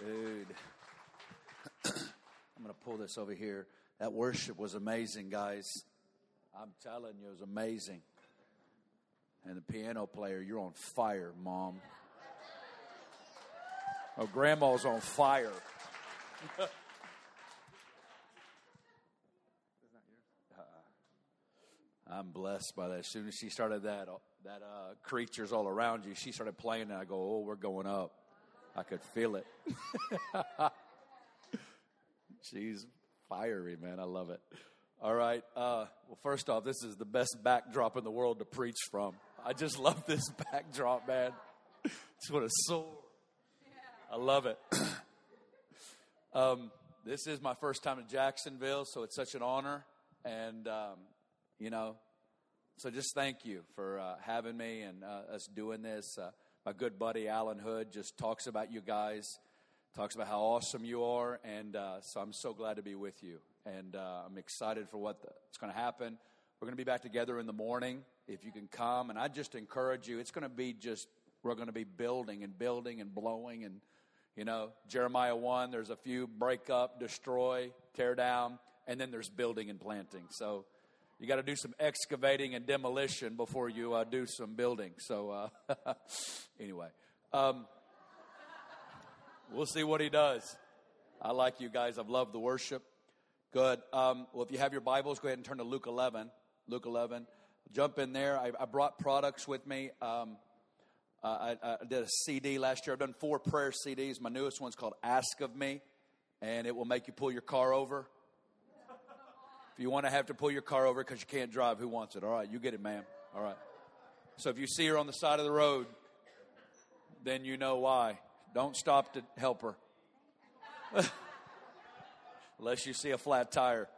Dude, I'm going to pull this over here. That worship was amazing, guys. I'm telling you, it was amazing. And the piano player, you're on fire, Mom. Oh, Grandma's on fire. I'm blessed by that. As soon as she started that, that uh, creatures all around you, she started playing, and I go, "Oh, we're going up." I could feel it. She's fiery, man. I love it. All right. Uh, well, first off, this is the best backdrop in the world to preach from. I just love this backdrop, man. It's what a soul. I love it. um, this is my first time in Jacksonville, so it's such an honor. And, um, you know, so just thank you for uh, having me and uh, us doing this. My good buddy Alan Hood just talks about you guys, talks about how awesome you are, and uh, so I'm so glad to be with you. And uh, I'm excited for what's going to happen. We're going to be back together in the morning if you can come. And I just encourage you, it's going to be just, we're going to be building and building and blowing. And, you know, Jeremiah 1, there's a few break up, destroy, tear down, and then there's building and planting. So, you got to do some excavating and demolition before you uh, do some building. So, uh, anyway, um, we'll see what he does. I like you guys. I've loved the worship. Good. Um, well, if you have your Bibles, go ahead and turn to Luke 11. Luke 11. Jump in there. I, I brought products with me. Um, uh, I, I, did a CD last year. I've done four prayer CDs. My newest one's called Ask of Me, and it will make you pull your car over. You want to have to pull your car over because you can't drive, who wants it? All right, you get it, ma'am. All right. So if you see her on the side of the road, then you know why. Don't stop to help her. Unless you see a flat tire.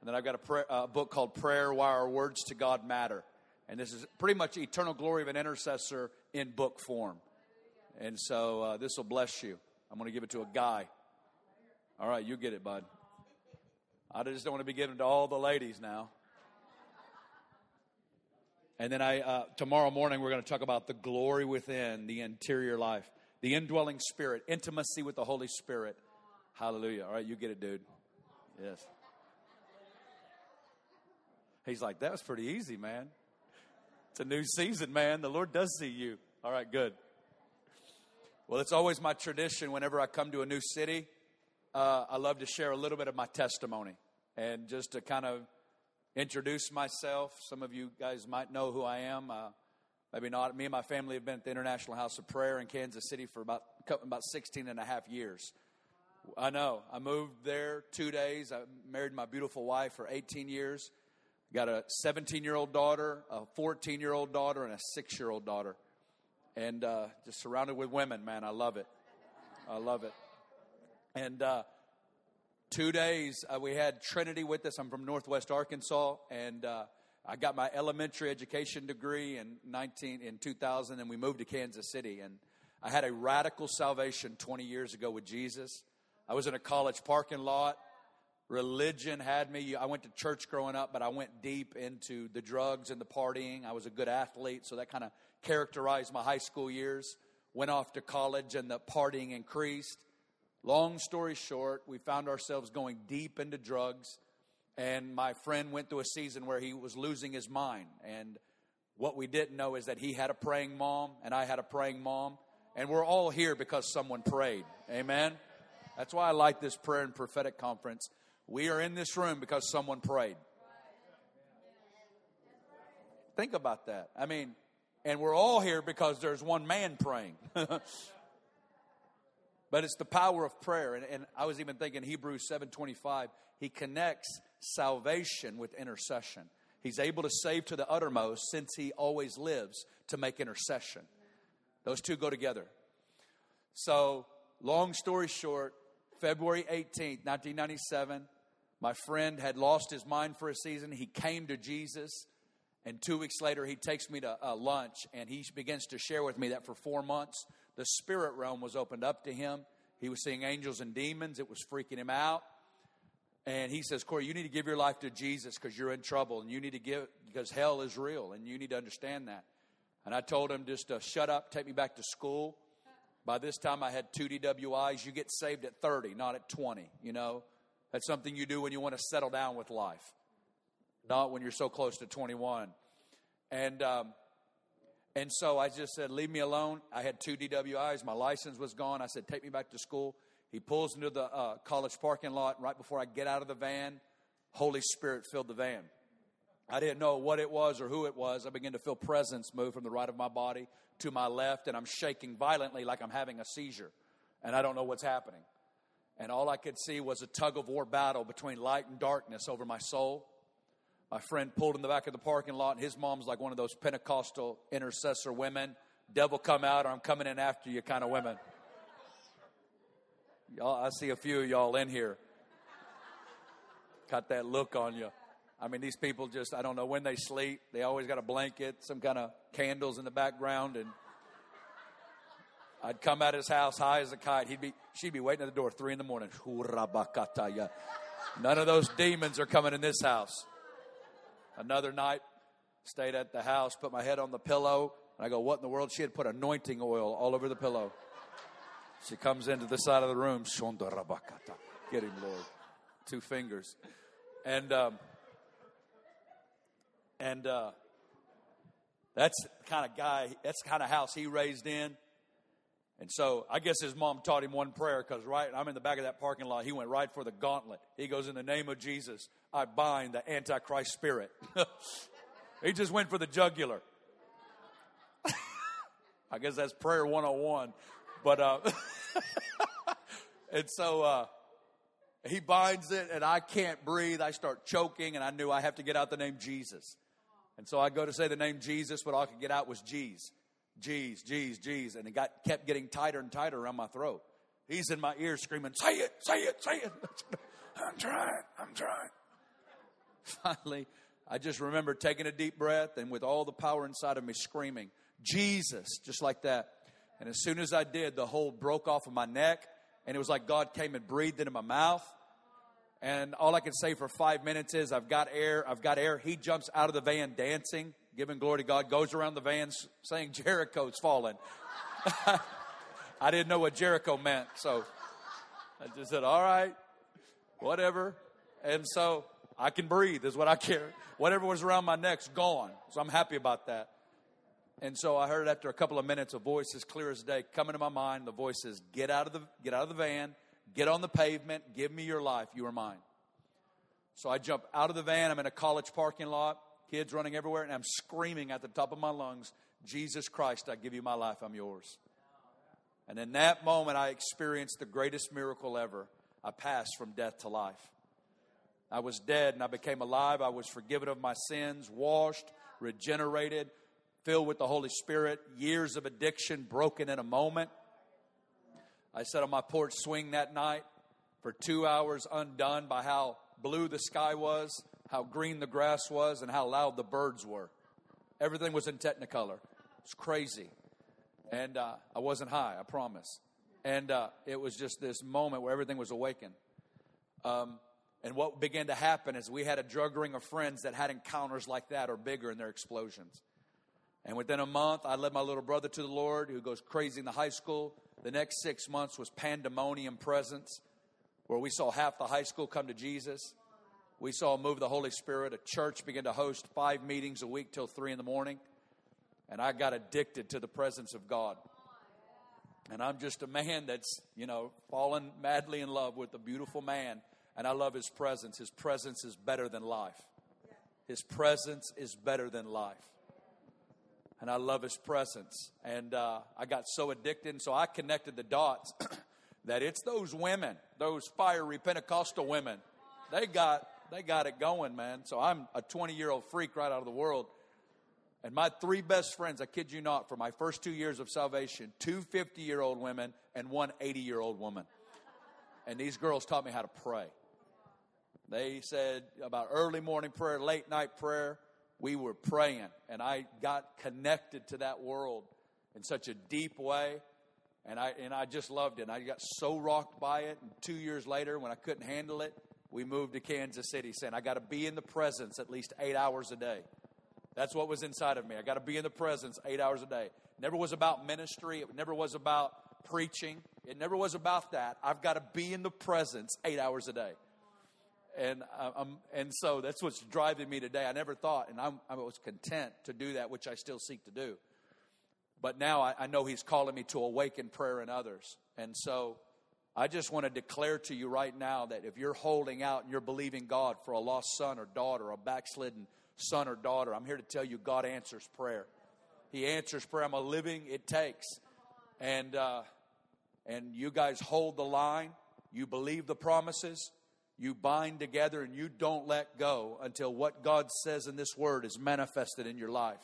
And then I've got a uh, book called Prayer Why Our Words to God Matter. And this is pretty much eternal glory of an intercessor in book form. And so uh, this will bless you. I'm going to give it to a guy. All right, you get it, bud. I just don't want to be giving to all the ladies now. And then I uh, tomorrow morning we're going to talk about the glory within the interior life, the indwelling spirit, intimacy with the Holy Spirit. Hallelujah. All right, you get it, dude. Yes. He's like, that was pretty easy, man. It's a new season, man. The Lord does see you. All right, good. Well, it's always my tradition whenever I come to a new city uh, I love to share a little bit of my testimony and just to kind of introduce myself. Some of you guys might know who I am. Uh, maybe not. Me and my family have been at the International House of Prayer in Kansas City for about, about 16 and a half years. I know. I moved there two days. I married my beautiful wife for 18 years. Got a 17 year old daughter, a 14 year old daughter, and a six year old daughter. And uh, just surrounded with women, man. I love it. I love it. And uh, two days uh, we had Trinity with us. I'm from Northwest Arkansas, and uh, I got my elementary education degree in 19 in 2000, and we moved to Kansas City. And I had a radical salvation 20 years ago with Jesus. I was in a college parking lot. Religion had me. I went to church growing up, but I went deep into the drugs and the partying. I was a good athlete, so that kind of characterized my high school years. Went off to college, and the partying increased. Long story short, we found ourselves going deep into drugs, and my friend went through a season where he was losing his mind. And what we didn't know is that he had a praying mom, and I had a praying mom, and we're all here because someone prayed. Amen? That's why I like this prayer and prophetic conference. We are in this room because someone prayed. Think about that. I mean, and we're all here because there's one man praying. But it's the power of prayer. And, and I was even thinking Hebrews 7.25, he connects salvation with intercession. He's able to save to the uttermost since he always lives to make intercession. Those two go together. So, long story short, February 18th, 1997, my friend had lost his mind for a season. He came to Jesus, and two weeks later, he takes me to uh, lunch and he begins to share with me that for four months, the spirit realm was opened up to him. He was seeing angels and demons. It was freaking him out. And he says, Corey, you need to give your life to Jesus because you're in trouble and you need to give, because hell is real and you need to understand that. And I told him just to shut up, take me back to school. By this time, I had two DWIs. You get saved at 30, not at 20, you know? That's something you do when you want to settle down with life, not when you're so close to 21. And, um, and so I just said, Leave me alone. I had two DWIs. My license was gone. I said, Take me back to school. He pulls into the uh, college parking lot. Right before I get out of the van, Holy Spirit filled the van. I didn't know what it was or who it was. I began to feel presence move from the right of my body to my left, and I'm shaking violently like I'm having a seizure, and I don't know what's happening. And all I could see was a tug of war battle between light and darkness over my soul. My friend pulled in the back of the parking lot, and his mom's like one of those Pentecostal intercessor women. Devil come out, or I'm coming in after you kind of women. Y'all, I see a few of y'all in here. Got that look on you. I mean, these people just, I don't know when they sleep. They always got a blanket, some kind of candles in the background. And I'd come out his house high as a kite. He'd be, she'd be waiting at the door three in the morning. None of those demons are coming in this house. Another night, stayed at the house, put my head on the pillow. And I go, what in the world? She had put anointing oil all over the pillow. She comes into the side of the room. Shonda Rabakata. Get him, Lord. Two fingers. And, um, and uh, that's the kind of guy, that's the kind of house he raised in. And so I guess his mom taught him one prayer because right, I'm in the back of that parking lot. He went right for the gauntlet. He goes, In the name of Jesus, I bind the Antichrist spirit. he just went for the jugular. I guess that's prayer 101. But, uh, and so, uh, he binds it and I can't breathe. I start choking and I knew I have to get out the name Jesus. And so I go to say the name Jesus, but all I could get out was G's. G's, G's, G's. And it got, kept getting tighter and tighter around my throat. He's in my ear screaming, Say it, say it, say it. I'm trying, I'm trying. Finally, I just remember taking a deep breath and with all the power inside of me screaming, Jesus, just like that. And as soon as I did, the hold broke off of my neck, and it was like God came and breathed into my mouth. And all I can say for five minutes is, I've got air, I've got air. He jumps out of the van dancing, giving glory to God, goes around the van saying, Jericho's fallen. I didn't know what Jericho meant, so I just said, all right, whatever. And so I can breathe, is what I care. Whatever was around my neck's gone. So I'm happy about that. And so I heard after a couple of minutes a voice as clear as day coming to my mind. The voice says, Get out of the get out of the van, Get on the pavement, give me your life, you are mine. So I jump out of the van, I'm in a college parking lot, kids running everywhere, and I'm screaming at the top of my lungs, Jesus Christ, I give you my life, I'm yours. And in that moment, I experienced the greatest miracle ever. I passed from death to life. I was dead and I became alive. I was forgiven of my sins, washed, regenerated, filled with the Holy Spirit, years of addiction broken in a moment. I sat on my porch swing that night for two hours, undone by how blue the sky was, how green the grass was, and how loud the birds were. Everything was in Technicolor. It's crazy. And uh, I wasn't high, I promise. And uh, it was just this moment where everything was awakened. Um, and what began to happen is we had a drug ring of friends that had encounters like that or bigger in their explosions. And within a month, I led my little brother to the Lord who goes crazy in the high school. The next six months was pandemonium presence, where we saw half the high school come to Jesus. We saw a move of the Holy Spirit. A church began to host five meetings a week till three in the morning. And I got addicted to the presence of God. And I'm just a man that's, you know, fallen madly in love with a beautiful man. And I love his presence. His presence is better than life. His presence is better than life and I love his presence. And uh, I got so addicted, and so I connected the dots that it's those women, those fiery Pentecostal women. They got they got it going, man. So I'm a 20 year old freak right out of the world. And my three best friends, I kid you not, for my first two years of salvation, two 50 year old women and one 80 year old woman. And these girls taught me how to pray. They said about early morning prayer, late night prayer, we were praying, and I got connected to that world in such a deep way. And I, and I just loved it. And I got so rocked by it. And two years later, when I couldn't handle it, we moved to Kansas City, saying, I got to be in the presence at least eight hours a day. That's what was inside of me. I got to be in the presence eight hours a day. Never was about ministry. It never was about preaching. It never was about that. I've got to be in the presence eight hours a day. And, um, and so that's what's driving me today. I never thought, and I'm, i was content to do that, which I still seek to do. But now I, I know He's calling me to awaken prayer in others. And so I just want to declare to you right now that if you're holding out and you're believing God for a lost son or daughter, a backslidden son or daughter, I'm here to tell you God answers prayer. He answers prayer. I'm a living it takes. And, uh, and you guys hold the line. You believe the promises. You bind together and you don't let go until what God says in this word is manifested in your life.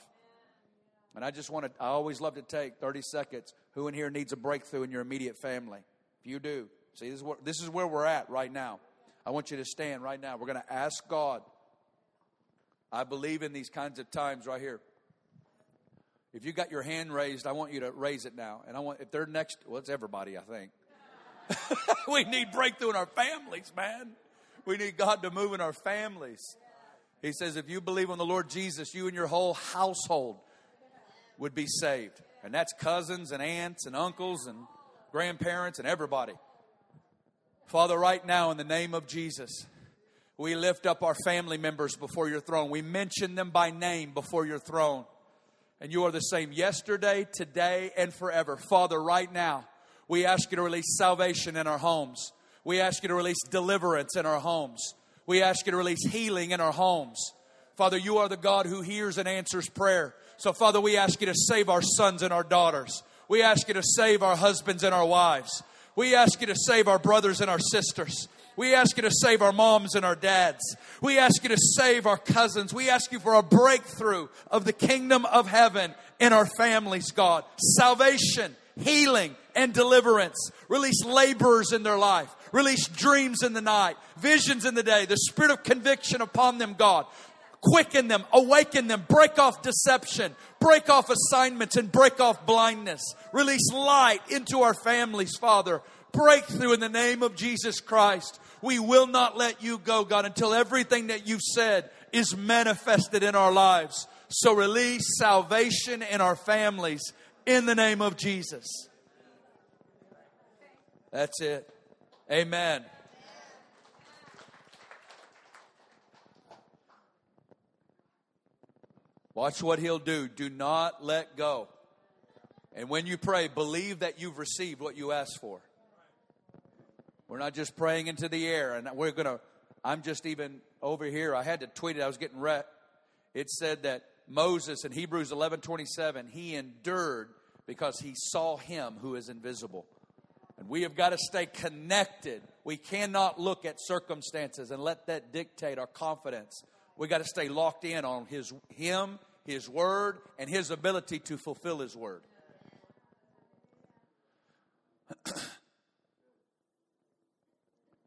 And I just want to, I always love to take 30 seconds. Who in here needs a breakthrough in your immediate family? You do, see, this is where, this is where we're at right now. I want you to stand right now. We're going to ask God. I believe in these kinds of times right here. If you got your hand raised, I want you to raise it now. And I want, if they're next, well, it's everybody, I think. we need breakthrough in our families, man. We need God to move in our families. He says, if you believe on the Lord Jesus, you and your whole household would be saved. And that's cousins and aunts and uncles and grandparents and everybody. Father, right now, in the name of Jesus, we lift up our family members before your throne. We mention them by name before your throne. And you are the same yesterday, today, and forever. Father, right now, we ask you to release salvation in our homes. We ask you to release deliverance in our homes. We ask you to release healing in our homes. Father, you are the God who hears and answers prayer. So, Father, we ask you to save our sons and our daughters. We ask you to save our husbands and our wives. We ask you to save our brothers and our sisters. We ask you to save our moms and our dads. We ask you to save our cousins. We ask you for a breakthrough of the kingdom of heaven in our families, God. Salvation, healing, and deliverance. Release laborers in their life. Release dreams in the night, visions in the day, the spirit of conviction upon them, God quicken them, awaken them, break off deception, break off assignments, and break off blindness. Release light into our families, Father. Breakthrough in the name of Jesus Christ. We will not let you go, God, until everything that you've said is manifested in our lives. So release salvation in our families in the name of Jesus. That's it. Amen. Watch what he'll do. Do not let go. And when you pray, believe that you've received what you asked for. We're not just praying into the air. And we're going to, I'm just even over here. I had to tweet it. I was getting read. It said that Moses in Hebrews 11 27, he endured because he saw him who is invisible. And we have got to stay connected. We cannot look at circumstances and let that dictate our confidence. We got to stay locked in on his him his Word, and His ability to fulfill His Word.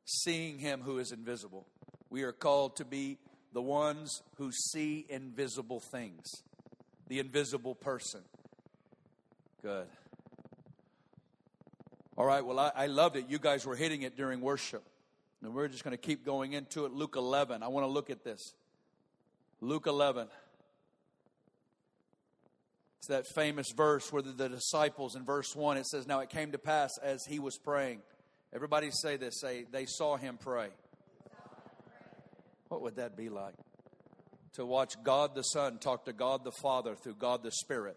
Seeing Him who is invisible. We are called to be the ones who see invisible things, the invisible person. Good. All right, well, I, I loved it. You guys were hitting it during worship. And we're just going to keep going into it. Luke 11. I want to look at this. Luke 11. It's that famous verse where the, disciples in verse 1 it says, Now it came to pass as he was praying. Everybody say this say, they saw him pray. What would that be like? To watch God the Son talk to God the Father through God the Spirit.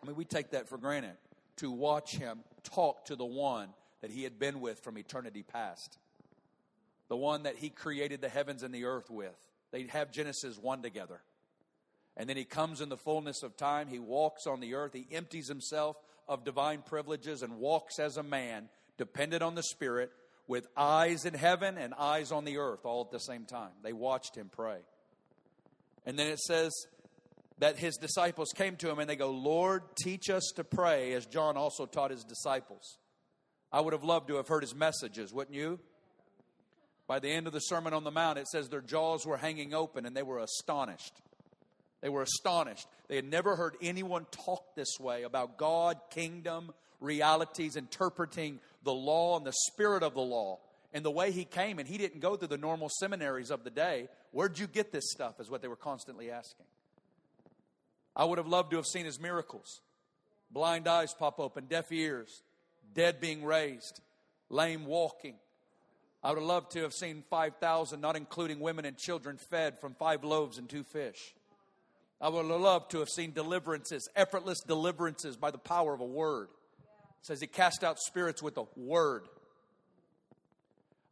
I mean, we take that for granted. To watch him talk to the one that he had been with from eternity past, the one that he created the heavens and the earth with. They have Genesis 1 together. And then he comes in the fullness of time. He walks on the earth. He empties himself of divine privileges and walks as a man, dependent on the Spirit, with eyes in heaven and eyes on the earth all at the same time. They watched him pray. And then it says that his disciples came to him and they go, Lord, teach us to pray, as John also taught his disciples. I would have loved to have heard his messages, wouldn't you? By the end of the Sermon on the Mount, it says their jaws were hanging open and they were astonished. They were astonished. They had never heard anyone talk this way about God, kingdom, realities, interpreting the law and the spirit of the law. And the way he came, and he didn't go through the normal seminaries of the day. Where'd you get this stuff? Is what they were constantly asking. I would have loved to have seen his miracles. Blind eyes pop open, deaf ears, dead being raised, lame walking. I would have loved to have seen 5,000, not including women and children, fed from five loaves and two fish. I would have loved to have seen deliverances, effortless deliverances by the power of a word. It says he cast out spirits with a word.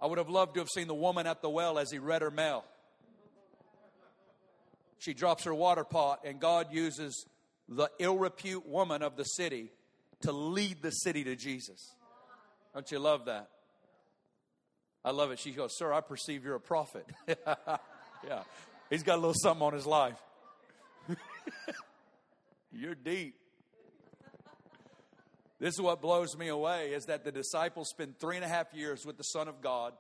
I would have loved to have seen the woman at the well as he read her mail. She drops her water pot, and God uses the ill repute woman of the city to lead the city to Jesus. Don't you love that? I love it. She goes, Sir, I perceive you're a prophet. yeah. He's got a little something on his life. you're deep. This is what blows me away is that the disciples spend three and a half years with the Son of God,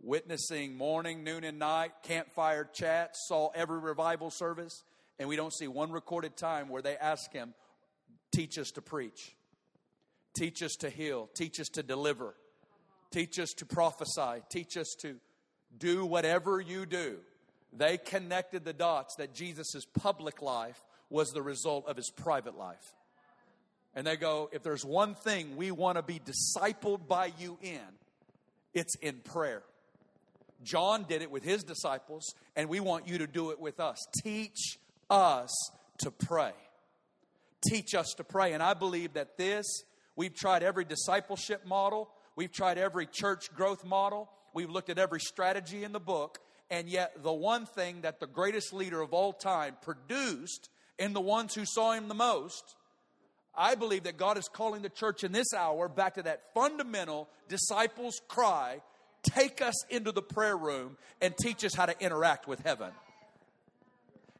witnessing morning, noon, and night, campfire chats, saw every revival service, and we don't see one recorded time where they ask him, Teach us to preach, teach us to heal, teach us to deliver, teach us to prophesy, teach us to do whatever you do. They connected the dots that Jesus' public life was the result of his private life. And they go, if there's one thing we want to be discipled by you in, it's in prayer. John did it with his disciples, and we want you to do it with us. Teach us to pray. Teach us to pray. And I believe that this, we've tried every discipleship model, we've tried every church growth model, we've looked at every strategy in the book, and yet the one thing that the greatest leader of all time produced in the ones who saw him the most I believe that God is calling the church in this hour back to that fundamental disciples' cry take us into the prayer room and teach us how to interact with heaven.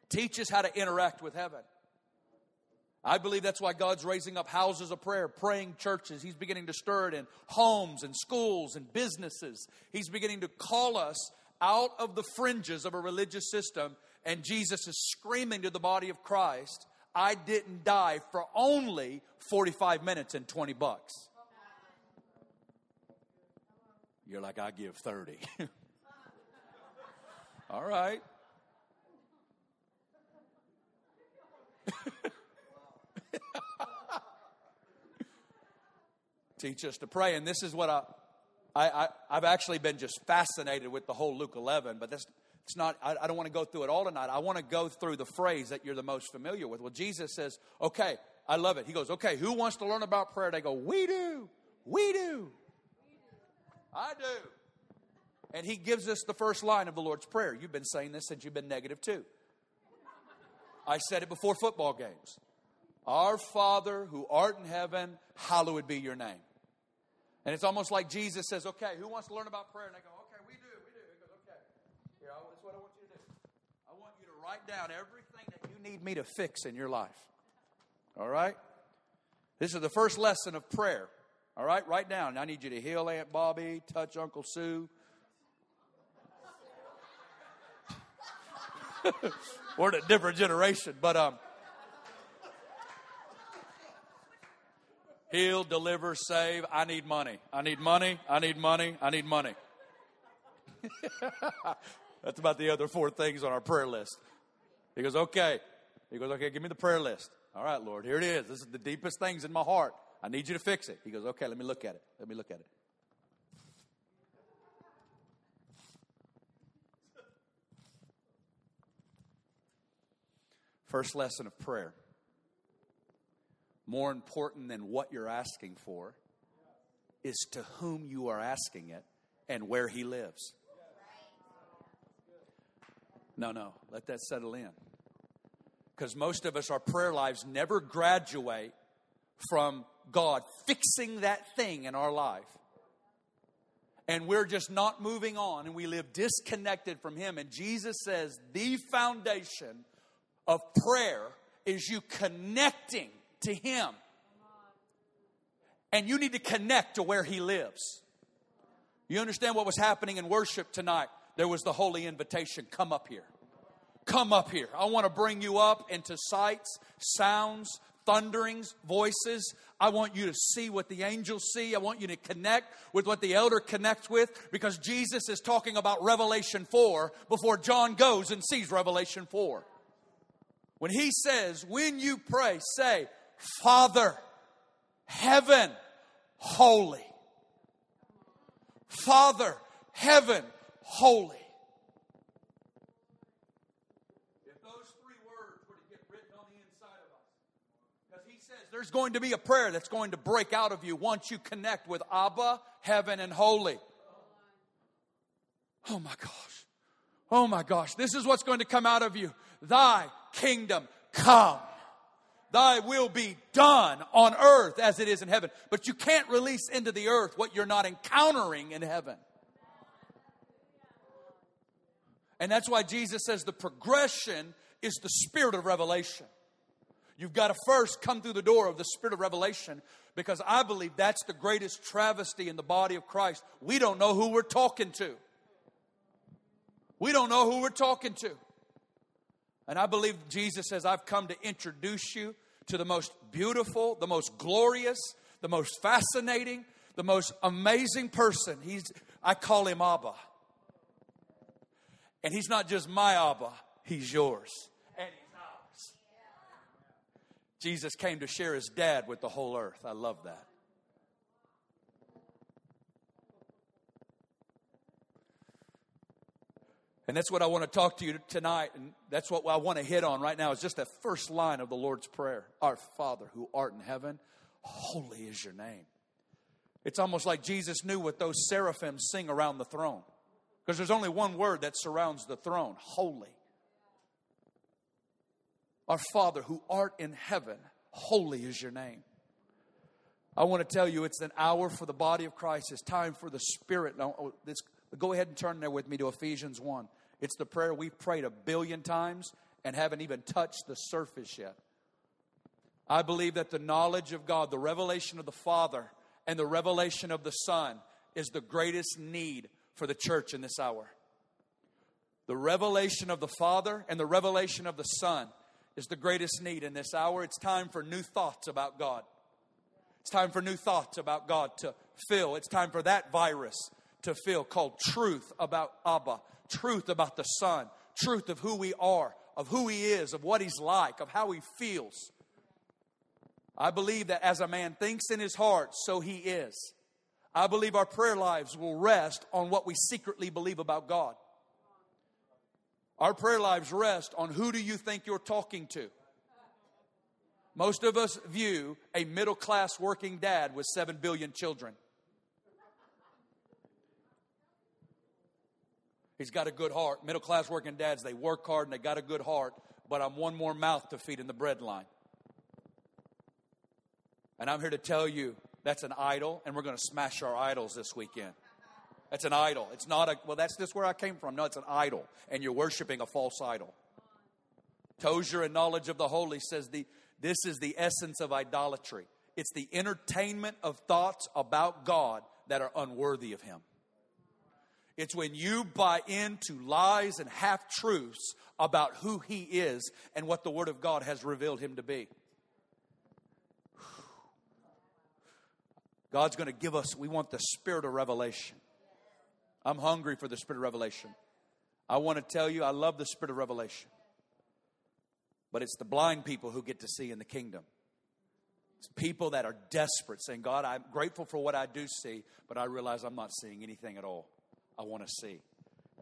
Teach us how to interact with heaven. I believe that's why God's raising up houses of prayer, praying churches. He's beginning to stir it in homes and schools and businesses. He's beginning to call us out of the fringes of a religious system, and Jesus is screaming to the body of Christ I didn't die for only 45 minutes and 20 bucks. You're like, I give 30. All right. Teach us to pray. And this is what I, I, I, have actually been just fascinated with the whole Luke 11, but this, it's not, I, I don't want to go through it all tonight. I want to go through the phrase that you're the most familiar with. Well, Jesus says, okay, I love it. He goes, okay, who wants to learn about prayer? They go, we do. We do. I do. And he gives us the first line of the Lord's Prayer. You've been saying this since you've been negative too. I said it before football games. Our Father who art in heaven, hallowed be your name. And it's almost like Jesus says, okay, who wants to learn about prayer? And they go, okay, we do, we do. He goes, okay, here, what I want you to do. I want you to write down everything that you need me to fix in your life. All right? This is the first lesson of prayer. All right? Write down. I need you to heal Aunt Bobby, touch Uncle Sue. We're in a different generation, but um, heal, deliver, save. I need money. I need money. I need money. I need money. That's about the other four things on our prayer list. He goes, okay. He goes, okay, give me the prayer list. All right, Lord, here it is. This is the deepest things in my heart. I need you to fix it. He goes, okay, let me look at it. Let me look at it. First lesson of prayer. More important than what you're asking for is to whom you are asking it and where he lives. No, no, let that settle in. Because most of us, our prayer lives never graduate from God fixing that thing in our life. And we're just not moving on and we live disconnected from Him. And Jesus says the foundation of prayer is you connecting to Him. And you need to connect to where He lives. You understand what was happening in worship tonight? there was the holy invitation come up here. Come up here. I want to bring you up into sights, sounds, thunderings, voices. I want you to see what the angels see. I want you to connect with what the elder connects with because Jesus is talking about Revelation 4 before John goes and sees Revelation 4. When he says, when you pray, say, Father, heaven, holy. Father, heaven, holy. If those three words were to get written on the inside of us, because he says there's going to be a prayer that's going to break out of you once you connect with Abba, heaven, and holy. Oh my gosh. Oh my gosh. This is what's going to come out of you. Thy kingdom come. Thy will be done on earth as it is in heaven. But you can't release into the earth what you're not encountering in heaven. And that's why Jesus says the progression is the spirit of revelation. You've got to first come through the door of the spirit of revelation because I believe that's the greatest travesty in the body of Christ. We don't know who we're talking to. We don't know who we're talking to. And I believe Jesus says, I've come to introduce you to the most beautiful, the most glorious, the most fascinating, the most amazing person. He's, I call him Abba. And he's not just my Abba, he's yours. And he's ours. Jesus came to share his dad with the whole earth. I love that. And that's what I want to talk to you tonight. And that's what I want to hit on right now is just that first line of the Lord's Prayer Our Father who art in heaven, holy is your name. It's almost like Jesus knew what those seraphim sing around the throne. Because there's only one word that surrounds the throne holy. Our Father who art in heaven, holy is your name. I want to tell you it's an hour for the body of Christ. It's time for the Spirit. Now, oh, this Go ahead and turn there with me to Ephesians 1. It's the prayer we've prayed a billion times and haven't even touched the surface yet. I believe that the knowledge of God, the revelation of the Father, and the revelation of the Son is the greatest need for the church in this hour. The revelation of the Father and the revelation of the Son is the greatest need in this hour. It's time for new thoughts about God. It's time for new thoughts about God to fill. It's time for that virus to feel called truth about Abba, truth about the Son, truth of who we are, of who He is, of what He's like, of how He feels. I believe that as a man thinks in his heart, so he is. I believe our prayer lives will rest on what we secretly believe about God. Our prayer lives rest on who do you think you're talking to? Most of us view a middle class working dad with 7 billion children. He's got a good heart. Middle class working dads, they work hard and they got a good heart, but I'm one more mouth to feed in the bread line. And I'm here to tell you that's an idol, and we're going to smash our idols this weekend. That's an idol. It's not a, well, that's just where I came from. No, it's an idol, and you're worshiping a false idol. Tozer and Knowledge of the Holy says the, this is the essence of idolatry. It's the entertainment of thoughts about God that are unworthy of Him. It's when you buy into lies and half truths about who He is and what the Word of God has revealed Him to be. God's going to give us, we want the spirit of revelation. I'm hungry for the spirit of revelation. I want to tell you, I love the spirit of revelation. But it's the blind people who get to see in the kingdom. It's people that are desperate, saying, God, I'm grateful for what I do see, but I realize I'm not seeing anything at all. I want to see.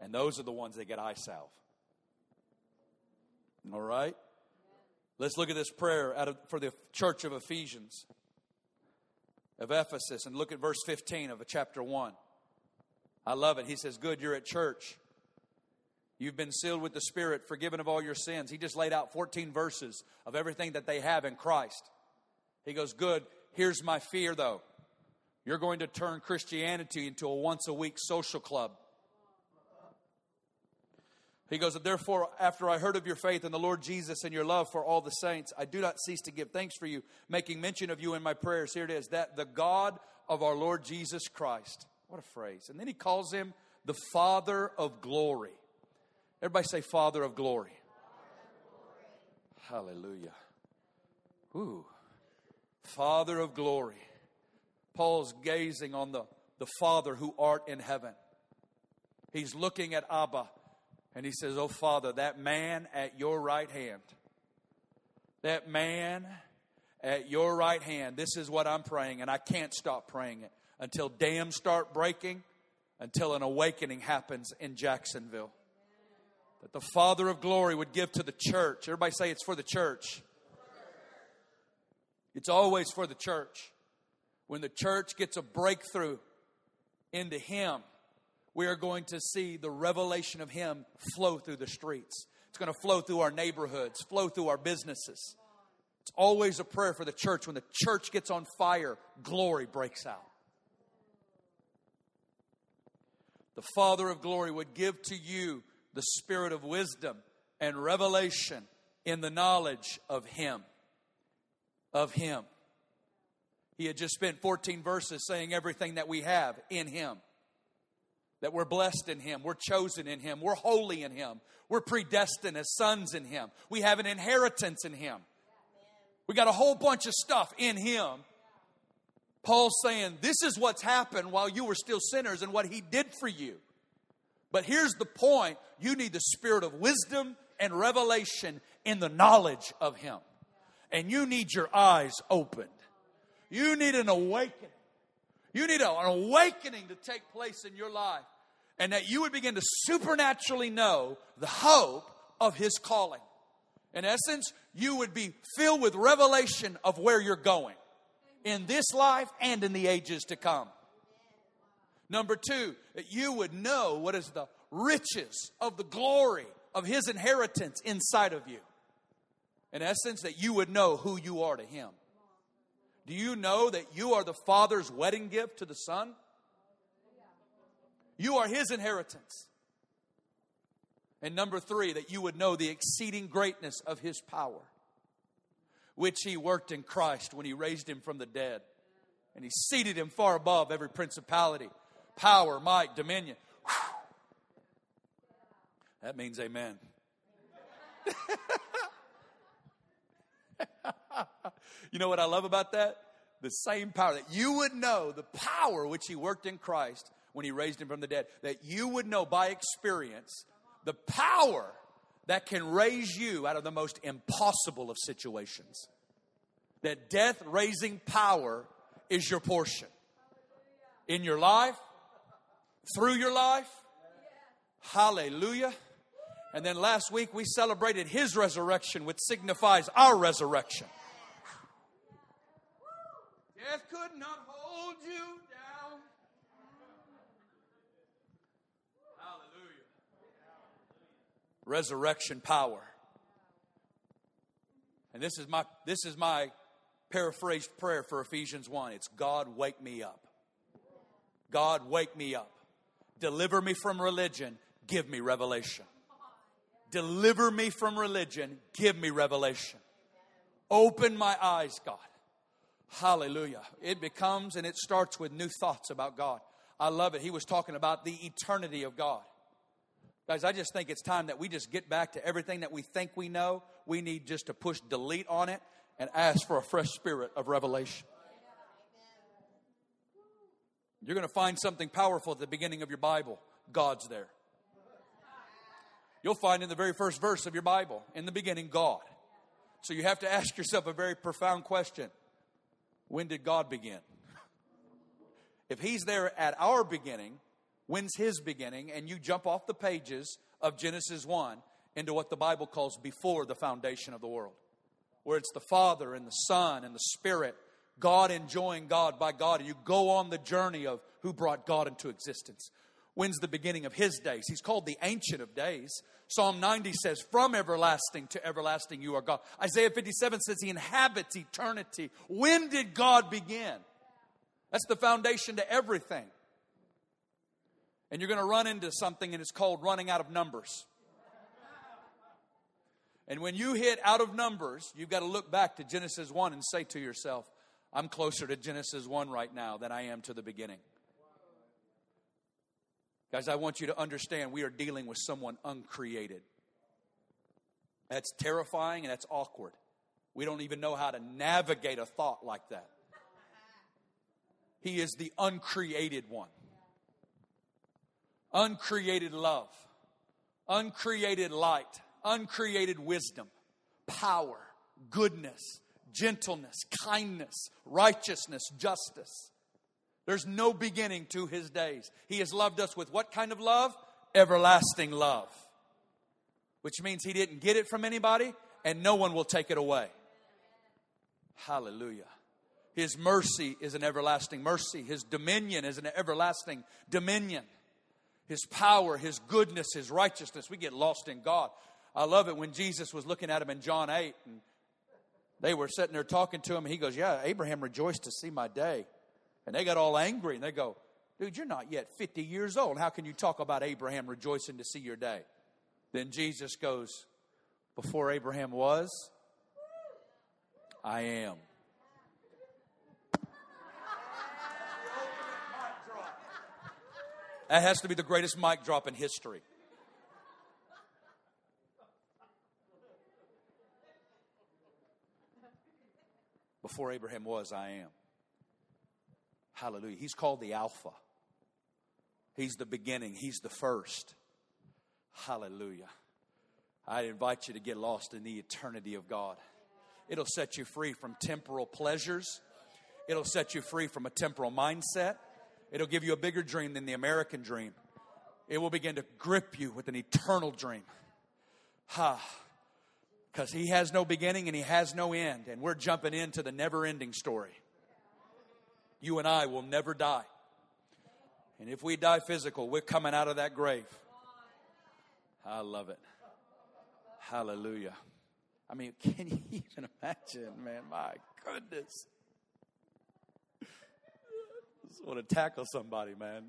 And those are the ones that get eye salve. All right? Let's look at this prayer out of, for the church of Ephesians, of Ephesus, and look at verse 15 of chapter 1. I love it. He says, Good, you're at church. You've been sealed with the Spirit, forgiven of all your sins. He just laid out 14 verses of everything that they have in Christ. He goes, Good, here's my fear though. You're going to turn Christianity into a once a week social club. He goes, Therefore, after I heard of your faith in the Lord Jesus and your love for all the saints, I do not cease to give thanks for you, making mention of you in my prayers. Here it is that the God of our Lord Jesus Christ. What a phrase. And then he calls him the Father of glory. Everybody say, Father of glory. Father of glory. Hallelujah. Ooh. Father of glory. Paul's gazing on the, the Father who art in heaven. He's looking at Abba and he says, Oh, Father, that man at your right hand, that man at your right hand, this is what I'm praying, and I can't stop praying it until dams start breaking, until an awakening happens in Jacksonville. That the Father of glory would give to the church. Everybody say it's for the church. It's always for the church. When the church gets a breakthrough into Him, we are going to see the revelation of Him flow through the streets. It's going to flow through our neighborhoods, flow through our businesses. It's always a prayer for the church. When the church gets on fire, glory breaks out. The Father of glory would give to you the spirit of wisdom and revelation in the knowledge of Him. Of Him. He had just spent 14 verses saying everything that we have in Him. That we're blessed in Him, we're chosen in Him, we're holy in Him, we're predestined as sons in Him, we have an inheritance in Him. We got a whole bunch of stuff in Him. Paul's saying, This is what's happened while you were still sinners and what He did for you. But here's the point you need the spirit of wisdom and revelation in the knowledge of Him. And you need your eyes opened. You need an awakening. You need an awakening to take place in your life. And that you would begin to supernaturally know the hope of His calling. In essence, you would be filled with revelation of where you're going in this life and in the ages to come. Number two, that you would know what is the riches of the glory of His inheritance inside of you. In essence, that you would know who you are to Him. Do you know that you are the Father's wedding gift to the Son? You are His inheritance. And number three, that you would know the exceeding greatness of his power, which he worked in Christ when he raised him from the dead. And he seated him far above every principality, power, might, dominion. That means amen. you know what I love about that? The same power that you would know the power which he worked in Christ when he raised him from the dead, that you would know by experience the power that can raise you out of the most impossible of situations. That death raising power is your portion in your life, through your life. Hallelujah. And then last week we celebrated his resurrection, which signifies our resurrection. Death could not hold you down. Hallelujah. resurrection power. And this is my this is my paraphrased prayer for Ephesians 1. It's God wake me up. God wake me up. Deliver me from religion, give me revelation. Deliver me from religion, give me revelation. Open my eyes, God. Hallelujah. It becomes and it starts with new thoughts about God. I love it. He was talking about the eternity of God. Guys, I just think it's time that we just get back to everything that we think we know. We need just to push delete on it and ask for a fresh spirit of revelation. You're going to find something powerful at the beginning of your Bible. God's there. You'll find in the very first verse of your Bible, in the beginning, God. So you have to ask yourself a very profound question When did God begin? If He's there at our beginning, When's his beginning? And you jump off the pages of Genesis 1 into what the Bible calls before the foundation of the world, where it's the Father and the Son and the Spirit, God enjoying God by God. And you go on the journey of who brought God into existence. When's the beginning of his days? He's called the Ancient of Days. Psalm 90 says, From everlasting to everlasting you are God. Isaiah 57 says, He inhabits eternity. When did God begin? That's the foundation to everything and you're going to run into something, and it's called running out of numbers. And when you hit out of numbers, you've got to look back to Genesis 1 and say to yourself, I'm closer to Genesis 1 right now than I am to the beginning. Guys, I want you to understand we are dealing with someone uncreated. That's terrifying and that's awkward. We don't even know how to navigate a thought like that. He is the uncreated one. Uncreated love, uncreated light, uncreated wisdom, power, goodness, gentleness, kindness, righteousness, justice. There's no beginning to his days. He has loved us with what kind of love? Everlasting love. Which means he didn't get it from anybody and no one will take it away. Hallelujah. His mercy is an everlasting mercy. His dominion is an everlasting dominion. His power, His goodness, His righteousness. We get lost in God. I love it when Jesus was looking at him in John 8 and they were sitting there talking to him. He goes, Yeah, Abraham rejoiced to see my day. And they got all angry and they go, Dude, you're not yet 50 years old. How can you talk about Abraham rejoicing to see your day? Then Jesus goes, Before Abraham was, I am. That has to be the greatest mic drop in history. Before Abraham was, I am. Hallelujah. He's called the Alpha. He's the beginning. He's the first. Hallelujah. I invite you to get lost in the eternity of God. It'll set you free from temporal pleasures. It'll set you free from a temporal mindset. It'll give you a bigger dream than the American dream. It will begin to grip you with an eternal dream. Ha. Because he has no beginning and he has no end. And we're jumping into the never ending story. You and I will never die. And if we die physical, we're coming out of that grave. I love it. Hallelujah. I mean, can you even imagine, man? My goodness. Just want to tackle somebody, man.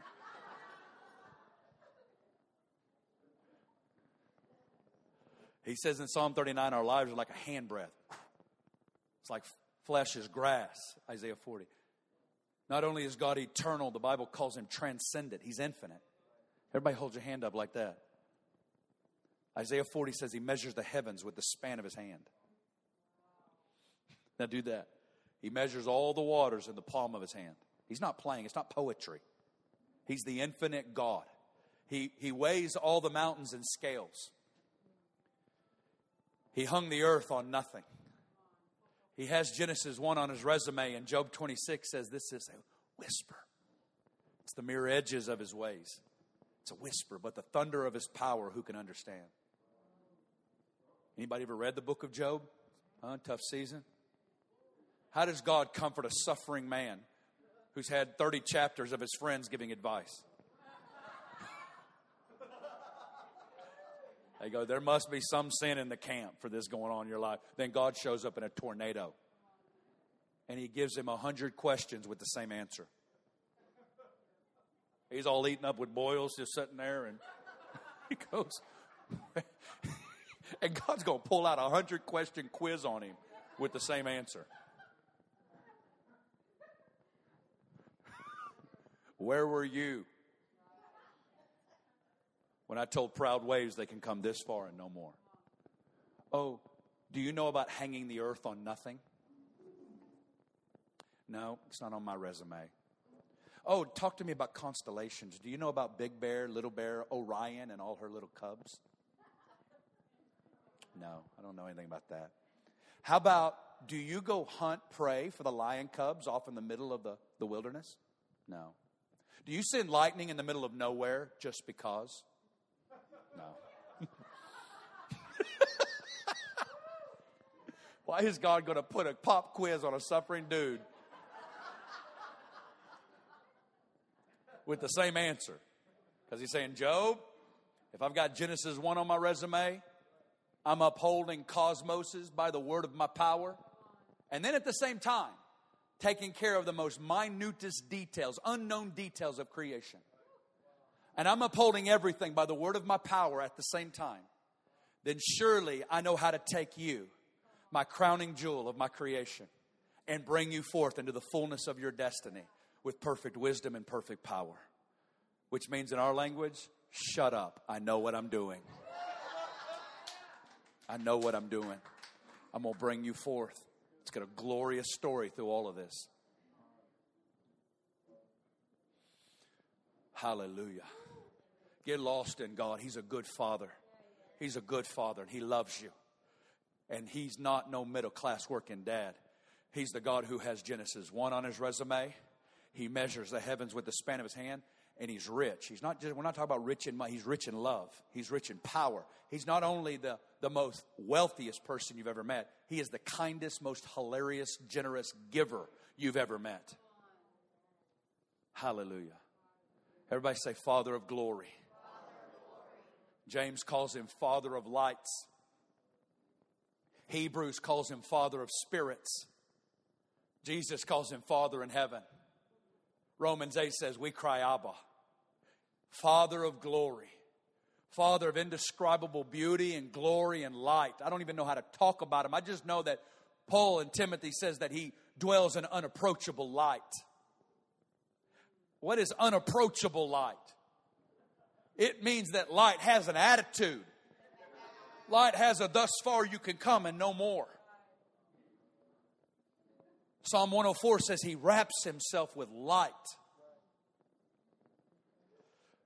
He says in Psalm 39, our lives are like a handbreadth. It's like flesh is grass, Isaiah 40. Not only is God eternal, the Bible calls him transcendent. He's infinite. Everybody hold your hand up like that. Isaiah 40 says he measures the heavens with the span of his hand. Now do that. He measures all the waters in the palm of his hand. He's not playing, it's not poetry. He's the infinite God. He, he weighs all the mountains in scales. He hung the earth on nothing. He has Genesis 1 on his resume, and Job 26 says this is a whisper. It's the mere edges of his ways. It's a whisper, but the thunder of his power, who can understand? Anybody ever read the book of Job? Huh? Tough season. How does God comfort a suffering man who's had 30 chapters of his friends giving advice? They go, there must be some sin in the camp for this going on in your life. Then God shows up in a tornado. And he gives him a hundred questions with the same answer. He's all eaten up with boils, just sitting there, and he goes, and God's going to pull out a hundred question quiz on him with the same answer. Where were you when I told proud waves they can come this far and no more? Oh, do you know about hanging the earth on nothing? No, it's not on my resume. Oh, talk to me about constellations. Do you know about Big Bear, Little Bear, Orion, and all her little cubs? No, I don't know anything about that. How about do you go hunt prey for the lion cubs off in the middle of the, the wilderness? No. Do you send lightning in the middle of nowhere just because? No. Why is God going to put a pop quiz on a suffering dude with the same answer? Because he's saying, Job, if I've got Genesis 1 on my resume, I'm upholding cosmoses by the word of my power. And then at the same time, taking care of the most minutest details, unknown details of creation. And I'm upholding everything by the word of my power at the same time. Then surely I know how to take you, my crowning jewel of my creation, and bring you forth into the fullness of your destiny with perfect wisdom and perfect power. Which means in our language, shut up. I know what I'm doing. I know what I'm doing. I'm going to bring you forth. It's got a glorious story through all of this. Hallelujah. Get lost in God. He's a good father. He's a good father and He loves you. And He's not no middle class working dad. He's the God who has Genesis 1 on his resume. He measures the heavens with the span of his hand, and he's rich. He's not just, we're not talking about rich in money, he's rich in love. He's rich in power. He's not only the, the most wealthiest person you've ever met, he is the kindest, most hilarious, generous giver you've ever met. Hallelujah. Everybody say, Father of glory. James calls him Father of lights. Hebrews calls him Father of spirits. Jesus calls him Father in heaven. Romans 8 says, We cry, Abba, Father of glory, Father of indescribable beauty and glory and light. I don't even know how to talk about him. I just know that Paul and Timothy says that he dwells in unapproachable light. What is unapproachable light? It means that light has an attitude. Light has a thus far you can come and no more. Psalm 104 says he wraps himself with light.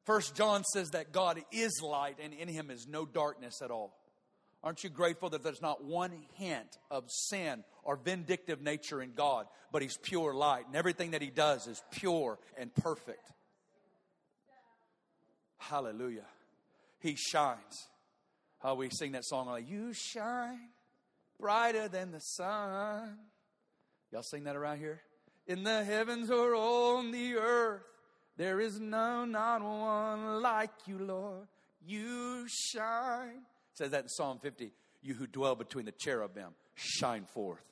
First John says that God is light and in him is no darkness at all. Aren't you grateful that there's not one hint of sin or vindictive nature in God, but he's pure light and everything that he does is pure and perfect. Hallelujah. He shines. How we sing that song like, You shine brighter than the sun. Y'all sing that around here? In the heavens or on the earth, there is no, not one like you, Lord. You shine. It says that in Psalm 50. You who dwell between the cherubim, shine forth.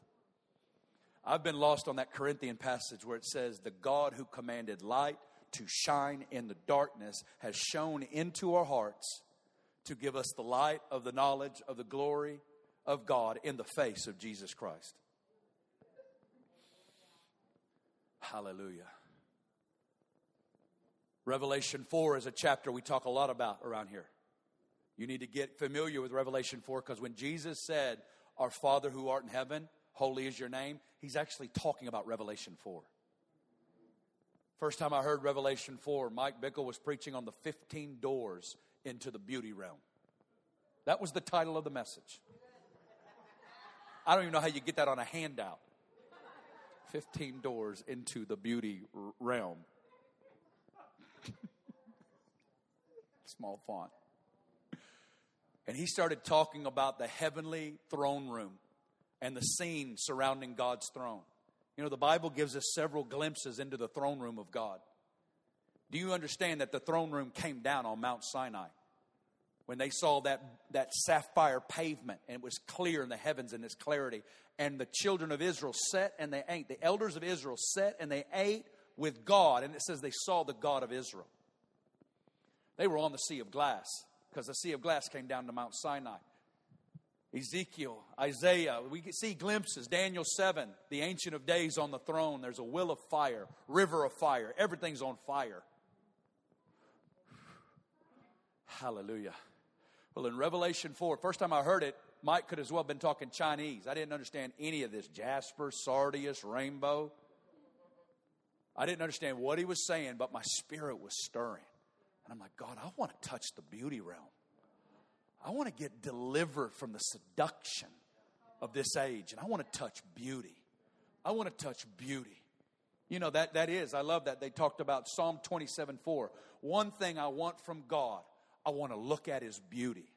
I've been lost on that Corinthian passage where it says, The God who commanded light to shine in the darkness has shone into our hearts to give us the light of the knowledge of the glory of God in the face of Jesus Christ. Hallelujah. Revelation 4 is a chapter we talk a lot about around here. You need to get familiar with Revelation 4 because when Jesus said, Our Father who art in heaven, holy is your name, he's actually talking about Revelation 4. First time I heard Revelation 4, Mike Bickle was preaching on the 15 doors into the beauty realm. That was the title of the message. I don't even know how you get that on a handout. 15 doors into the beauty realm. Small font. And he started talking about the heavenly throne room and the scene surrounding God's throne. You know, the Bible gives us several glimpses into the throne room of God. Do you understand that the throne room came down on Mount Sinai? When they saw that, that sapphire pavement and it was clear in the heavens in its clarity, and the children of Israel sat and they ate. The elders of Israel sat and they ate with God, and it says they saw the God of Israel. They were on the sea of glass because the sea of glass came down to Mount Sinai. Ezekiel, Isaiah, we see glimpses. Daniel 7, the Ancient of Days on the throne. There's a will of fire, river of fire. Everything's on fire. Hallelujah. Well, in Revelation 4, first time I heard it, Mike could as well have been talking Chinese. I didn't understand any of this jasper, sardius, rainbow. I didn't understand what he was saying, but my spirit was stirring. And I'm like, God, I want to touch the beauty realm. I want to get delivered from the seduction of this age, and I want to touch beauty. I want to touch beauty. You know, that, that is, I love that. They talked about Psalm 27 4. One thing I want from God, I want to look at his beauty.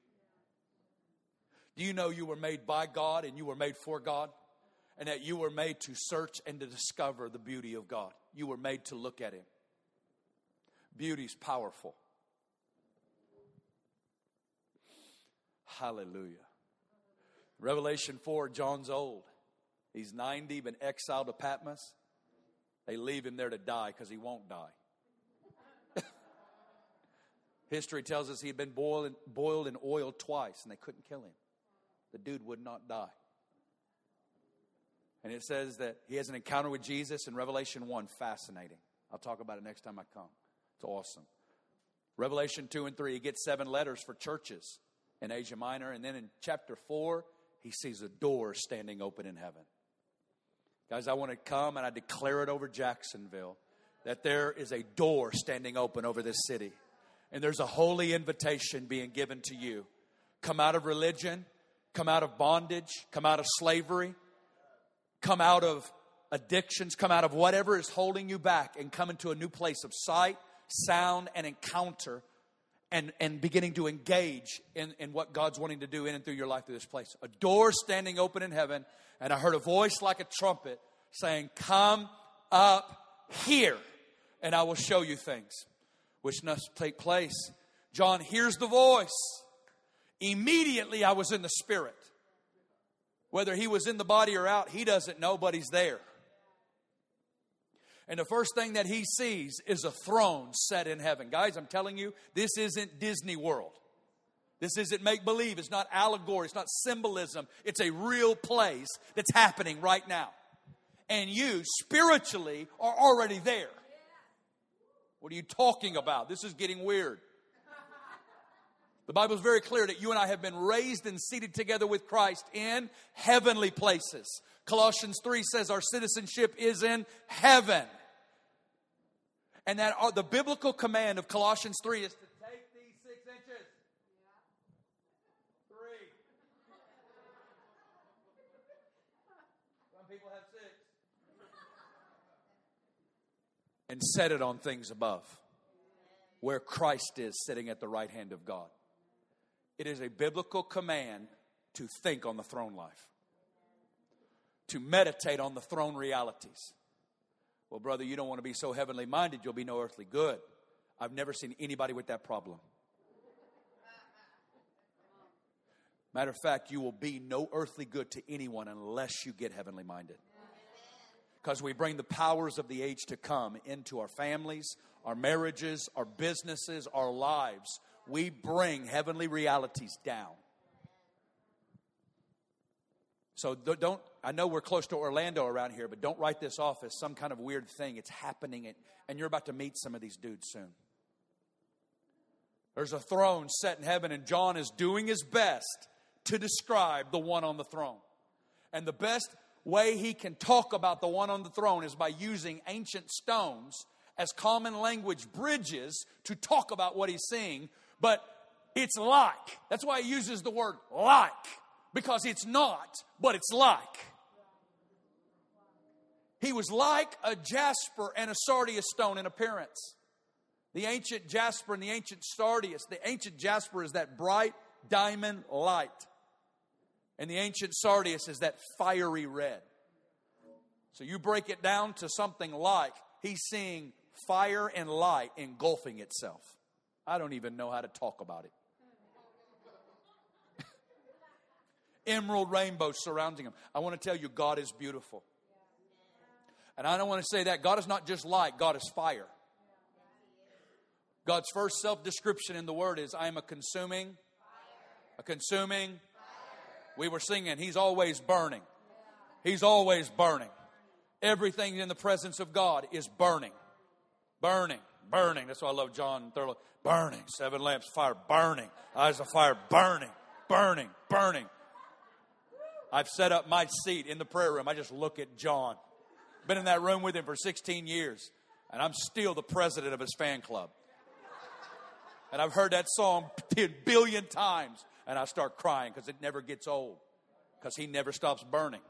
Do you know you were made by God and you were made for God? And that you were made to search and to discover the beauty of God. You were made to look at Him. Beauty's powerful. Hallelujah. Revelation 4, John's old. He's 90, been exiled to Patmos. They leave him there to die because he won't die. History tells us he had been boiled, boiled in oil twice and they couldn't kill him the dude would not die. And it says that he has an encounter with Jesus in Revelation 1. Fascinating. I'll talk about it next time I come. It's awesome. Revelation 2 and 3, he gets seven letters for churches in Asia Minor. And then in chapter 4, he sees a door standing open in heaven. Guys, I want to come and I declare it over Jacksonville that there is a door standing open over this city. And there's a holy invitation being given to you. Come out of religion come out of bondage, come out of slavery, come out of addictions, come out of whatever is holding you back, and come into a new place of sight, sound, and encounter, and, and beginning to engage in, in what God's wanting to do in and through your life through this place. A door standing open in heaven, and I heard a voice like a trumpet saying, Come up here, and I will show you things which must take place. John hears the voice. Immediately I was in the spirit. Whether he was in the body or out, he doesn't know, but he's there. And the first thing that he sees is a throne set in heaven. Guys, I'm telling you, this isn't Disney World. This isn't make believe. It's not allegory. It's not symbolism. It's a real place that's happening right now. And you, spiritually, are already there. What are you talking about? This is getting weird. The Bible is very clear that you and I have been raised and seated together with Christ in heavenly places. Colossians 3 says our citizenship is in heaven. And that the biblical command of Colossians 3 is to take these six inches. Three. Some people have six. And set it on things above, where Christ is sitting at the right hand of God. It is a biblical command to think on the throne life, to meditate on the throne realities. Well, brother, you don't want to be so heavenly minded, you'll be no earthly good. I've never seen anybody with that problem. Matter of fact, you will be no earthly good to anyone unless you get heavenly minded. Because we bring the powers of the age to come into our families, our marriages, our businesses, our lives we bring heavenly realities down. So don't, I know we're close to Orlando around here, but don't write this off as some kind of weird thing. It's happening, and you're about to meet some of these dudes soon. There's a throne set in heaven, and John is doing his best to describe the one on the throne. And the best way he can talk about the one on the throne is by using ancient stones as common language bridges to talk about what he's seeing but it's like. That's why he uses the word like, because it's not, but it's like. He was like a jasper and a sardius stone in appearance. The ancient jasper and the ancient sardius. The ancient jasper is that bright diamond light, and the ancient sardius is that fiery red. So you break it down to something like he's seeing fire and light engulfing itself. I don't even know how to talk about it. Emerald rainbows surrounding him. I want to tell you, God is beautiful. And I don't want to say that. God is not just light, God is fire. God's first self description in the word is I am a consuming, a consuming. We were singing, He's always burning. He's always burning. Everything in the presence of God is burning, burning, burning. That's why I love John Thurlow burning. Seven lamps, fire burning. Eyes of fire burning, burning, burning. I've set up my seat in the prayer room. I just look at John. Been in that room with him for 16 years, and I'm still the president of his fan club. And I've heard that song a billion times, and I start crying because it never gets old, because he never stops burning.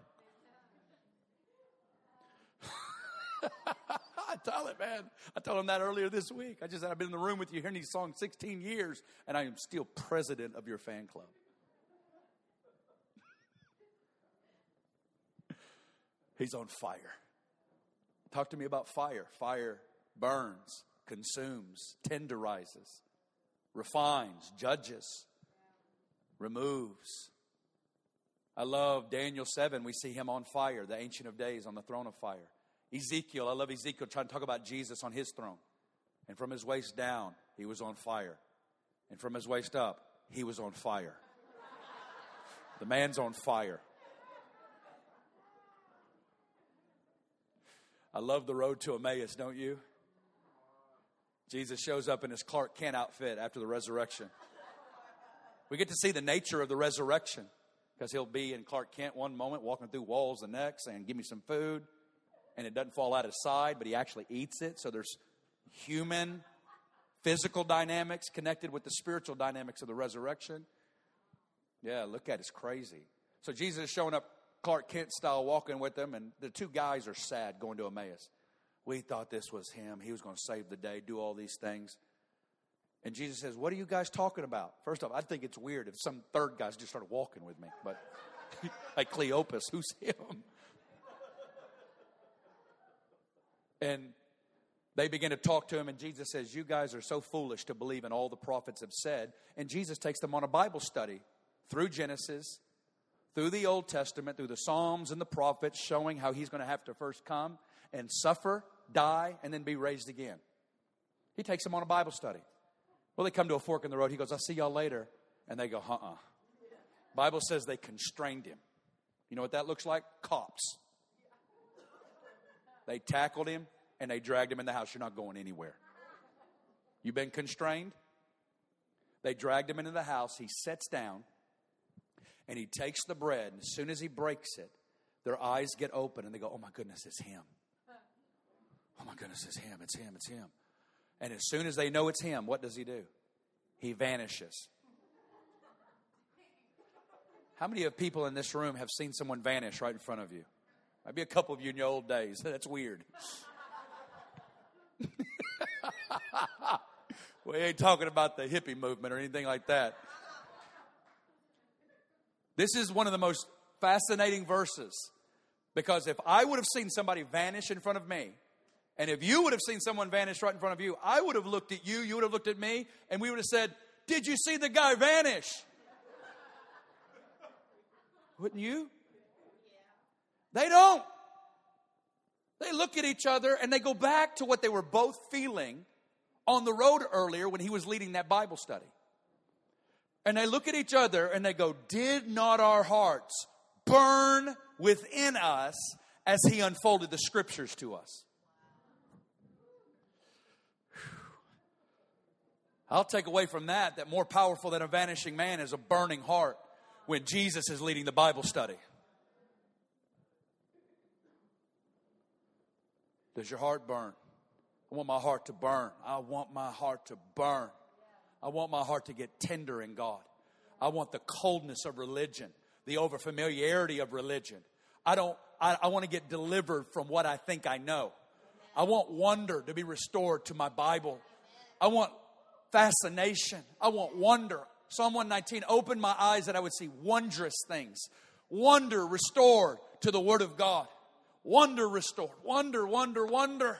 I tell it, man. I told him that earlier this week. I just said, I've been in the room with you hearing these songs 16 years, and I am still president of your fan club. He's on fire. Talk to me about fire. Fire burns, consumes, tenderizes, refines, judges, removes. I love Daniel 7. We see him on fire, the Ancient of Days on the throne of fire. Ezekiel, I love Ezekiel trying to talk about Jesus on his throne. And from his waist down, he was on fire. And from his waist up, he was on fire. The man's on fire. I love the road to Emmaus, don't you? Jesus shows up in his Clark Kent outfit after the resurrection. We get to see the nature of the resurrection because he'll be in Clark Kent one moment, walking through walls the next, saying, Give me some food and it doesn't fall out of his side, but he actually eats it. So there's human, physical dynamics connected with the spiritual dynamics of the resurrection. Yeah, look at it. It's crazy. So Jesus is showing up Clark Kent style walking with them, and the two guys are sad going to Emmaus. We thought this was him. He was going to save the day, do all these things. And Jesus says, What are you guys talking about? First off, I think it's weird if some third guys just started walking with me, but like Cleopas, who's him? And they begin to talk to him, and Jesus says, You guys are so foolish to believe in all the prophets have said. And Jesus takes them on a Bible study through Genesis, through the Old Testament, through the Psalms and the prophets, showing how he's going to have to first come and suffer, die, and then be raised again. He takes them on a Bible study. Well, they come to a fork in the road. He goes, I'll see y'all later. And they go, uh uh Bible says they constrained him. You know what that looks like? Cops. They tackled him and they dragged him in the house. You're not going anywhere. You've been constrained? They dragged him into the house. He sits down and he takes the bread. And as soon as he breaks it, their eyes get open and they go, Oh my goodness, it's him. Oh my goodness, it's him, it's him, it's him. And as soon as they know it's him, what does he do? He vanishes. How many of people in this room have seen someone vanish right in front of you? Maybe a couple of you in your old days. That's weird. we ain't talking about the hippie movement or anything like that. This is one of the most fascinating verses because if I would have seen somebody vanish in front of me, and if you would have seen someone vanish right in front of you, I would have looked at you, you would have looked at me, and we would have said, Did you see the guy vanish? Wouldn't you? They don't. They look at each other and they go back to what they were both feeling on the road earlier when he was leading that Bible study. And they look at each other and they go, Did not our hearts burn within us as he unfolded the scriptures to us? I'll take away from that that more powerful than a vanishing man is a burning heart when Jesus is leading the Bible study. Does your heart burn? I want my heart to burn. I want my heart to burn. I want my heart to get tender in God. I want the coldness of religion, the overfamiliarity of religion. I don't, I, I want to get delivered from what I think I know. I want wonder to be restored to my Bible. I want fascination. I want wonder. Psalm 119 opened my eyes that I would see wondrous things. Wonder restored to the Word of God. Wonder restored. Wonder, wonder, wonder.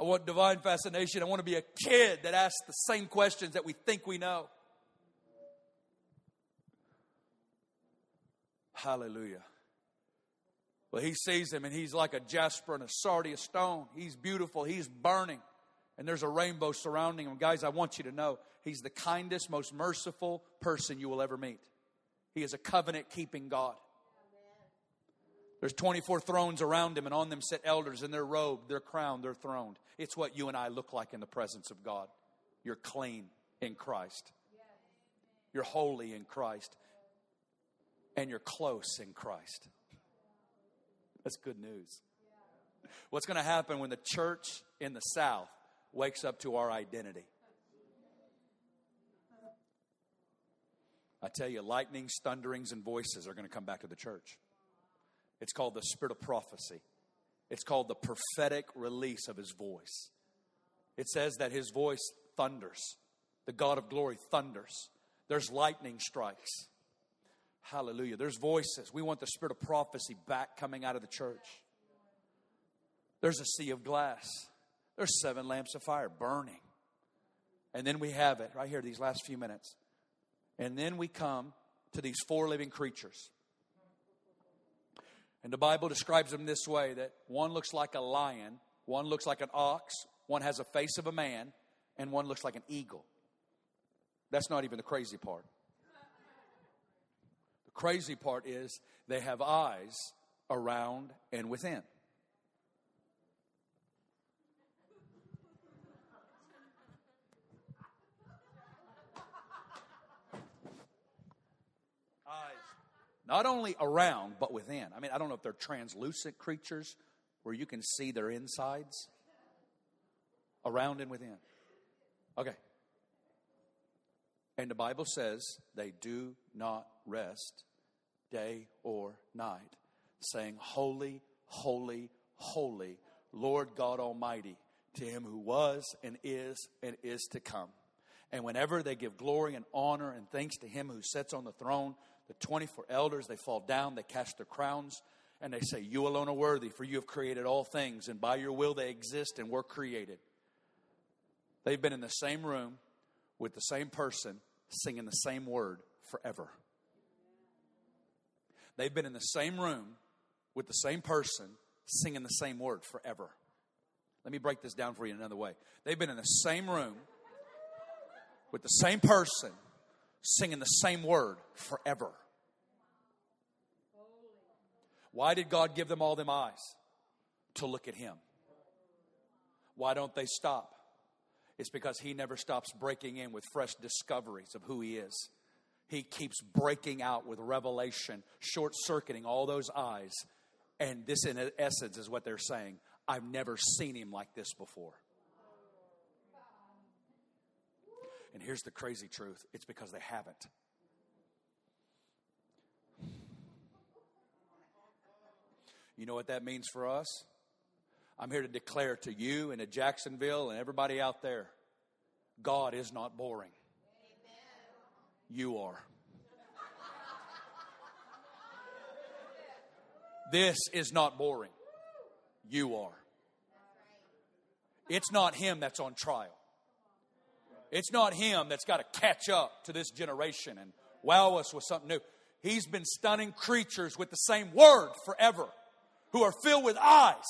I want divine fascination. I want to be a kid that asks the same questions that we think we know. Hallelujah. Well, he sees him and he's like a jasper and a sardius stone. He's beautiful, he's burning, and there's a rainbow surrounding him. Guys, I want you to know he's the kindest, most merciful person you will ever meet. He is a covenant keeping God. There's 24 thrones around him, and on them sit elders in their robe, their crown, their throne. It's what you and I look like in the presence of God. You're clean in Christ, you're holy in Christ, and you're close in Christ. That's good news. What's going to happen when the church in the South wakes up to our identity? I tell you, lightnings, thunderings, and voices are going to come back to the church. It's called the spirit of prophecy, it's called the prophetic release of his voice. It says that his voice thunders, the God of glory thunders. There's lightning strikes. Hallelujah. There's voices. We want the spirit of prophecy back coming out of the church. There's a sea of glass. There's seven lamps of fire burning. And then we have it right here, these last few minutes. And then we come to these four living creatures. And the Bible describes them this way that one looks like a lion, one looks like an ox, one has a face of a man, and one looks like an eagle. That's not even the crazy part. The crazy part is they have eyes around and within. Eyes, not only around, but within. I mean, I don't know if they're translucent creatures where you can see their insides, around and within. Okay. And the Bible says they do not rest day or night, saying, Holy, holy, holy, Lord God Almighty, to him who was and is and is to come. And whenever they give glory and honor and thanks to him who sits on the throne, the 24 elders, they fall down, they cast their crowns, and they say, You alone are worthy, for you have created all things, and by your will they exist and were created. They've been in the same room with the same person singing the same word forever. They've been in the same room with the same person singing the same word forever. Let me break this down for you another way. They've been in the same room with the same person singing the same word forever. Why did God give them all them eyes? To look at Him. Why don't they stop? It's because He never stops breaking in with fresh discoveries of who He is. He keeps breaking out with revelation, short circuiting all those eyes. And this, in essence, is what they're saying I've never seen Him like this before. And here's the crazy truth it's because they haven't. You know what that means for us? I'm here to declare to you and to Jacksonville and everybody out there God is not boring. You are. This is not boring. You are. It's not him that's on trial. It's not him that's got to catch up to this generation and wow us with something new. He's been stunning creatures with the same word forever who are filled with eyes.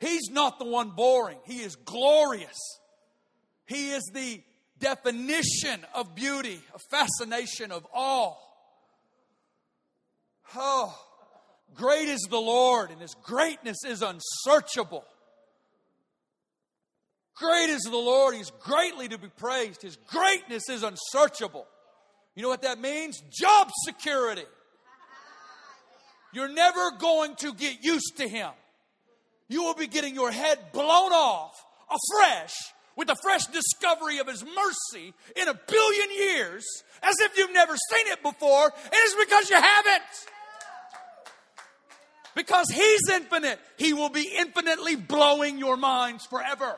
He's not the one boring, He is glorious. He is the definition of beauty, a fascination, of all. Oh, great is the Lord, and His greatness is unsearchable. Great is the Lord. He's greatly to be praised. His greatness is unsearchable. You know what that means? Job security. You're never going to get used to Him. You will be getting your head blown off afresh with a fresh discovery of His mercy in a billion years as if you've never seen it before. It is because you haven't. Because He's infinite, He will be infinitely blowing your minds forever.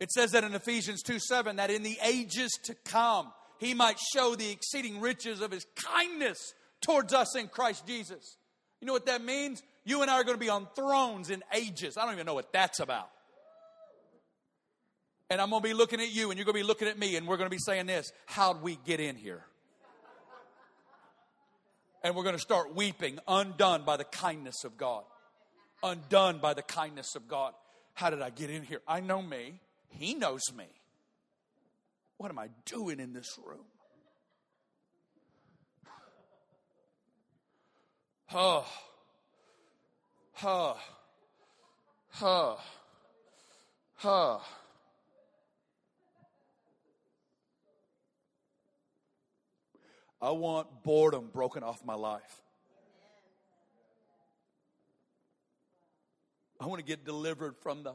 It says that in Ephesians 2 7 that in the ages to come, he might show the exceeding riches of his kindness towards us in Christ Jesus. You know what that means? You and I are going to be on thrones in ages. I don't even know what that's about. And I'm going to be looking at you, and you're going to be looking at me, and we're going to be saying this How'd we get in here? And we're going to start weeping, undone by the kindness of God. Undone by the kindness of God. How did I get in here? I know me. He knows me. What am I doing in this room? Oh, oh, oh, oh. I want boredom broken off my life. I want to get delivered from the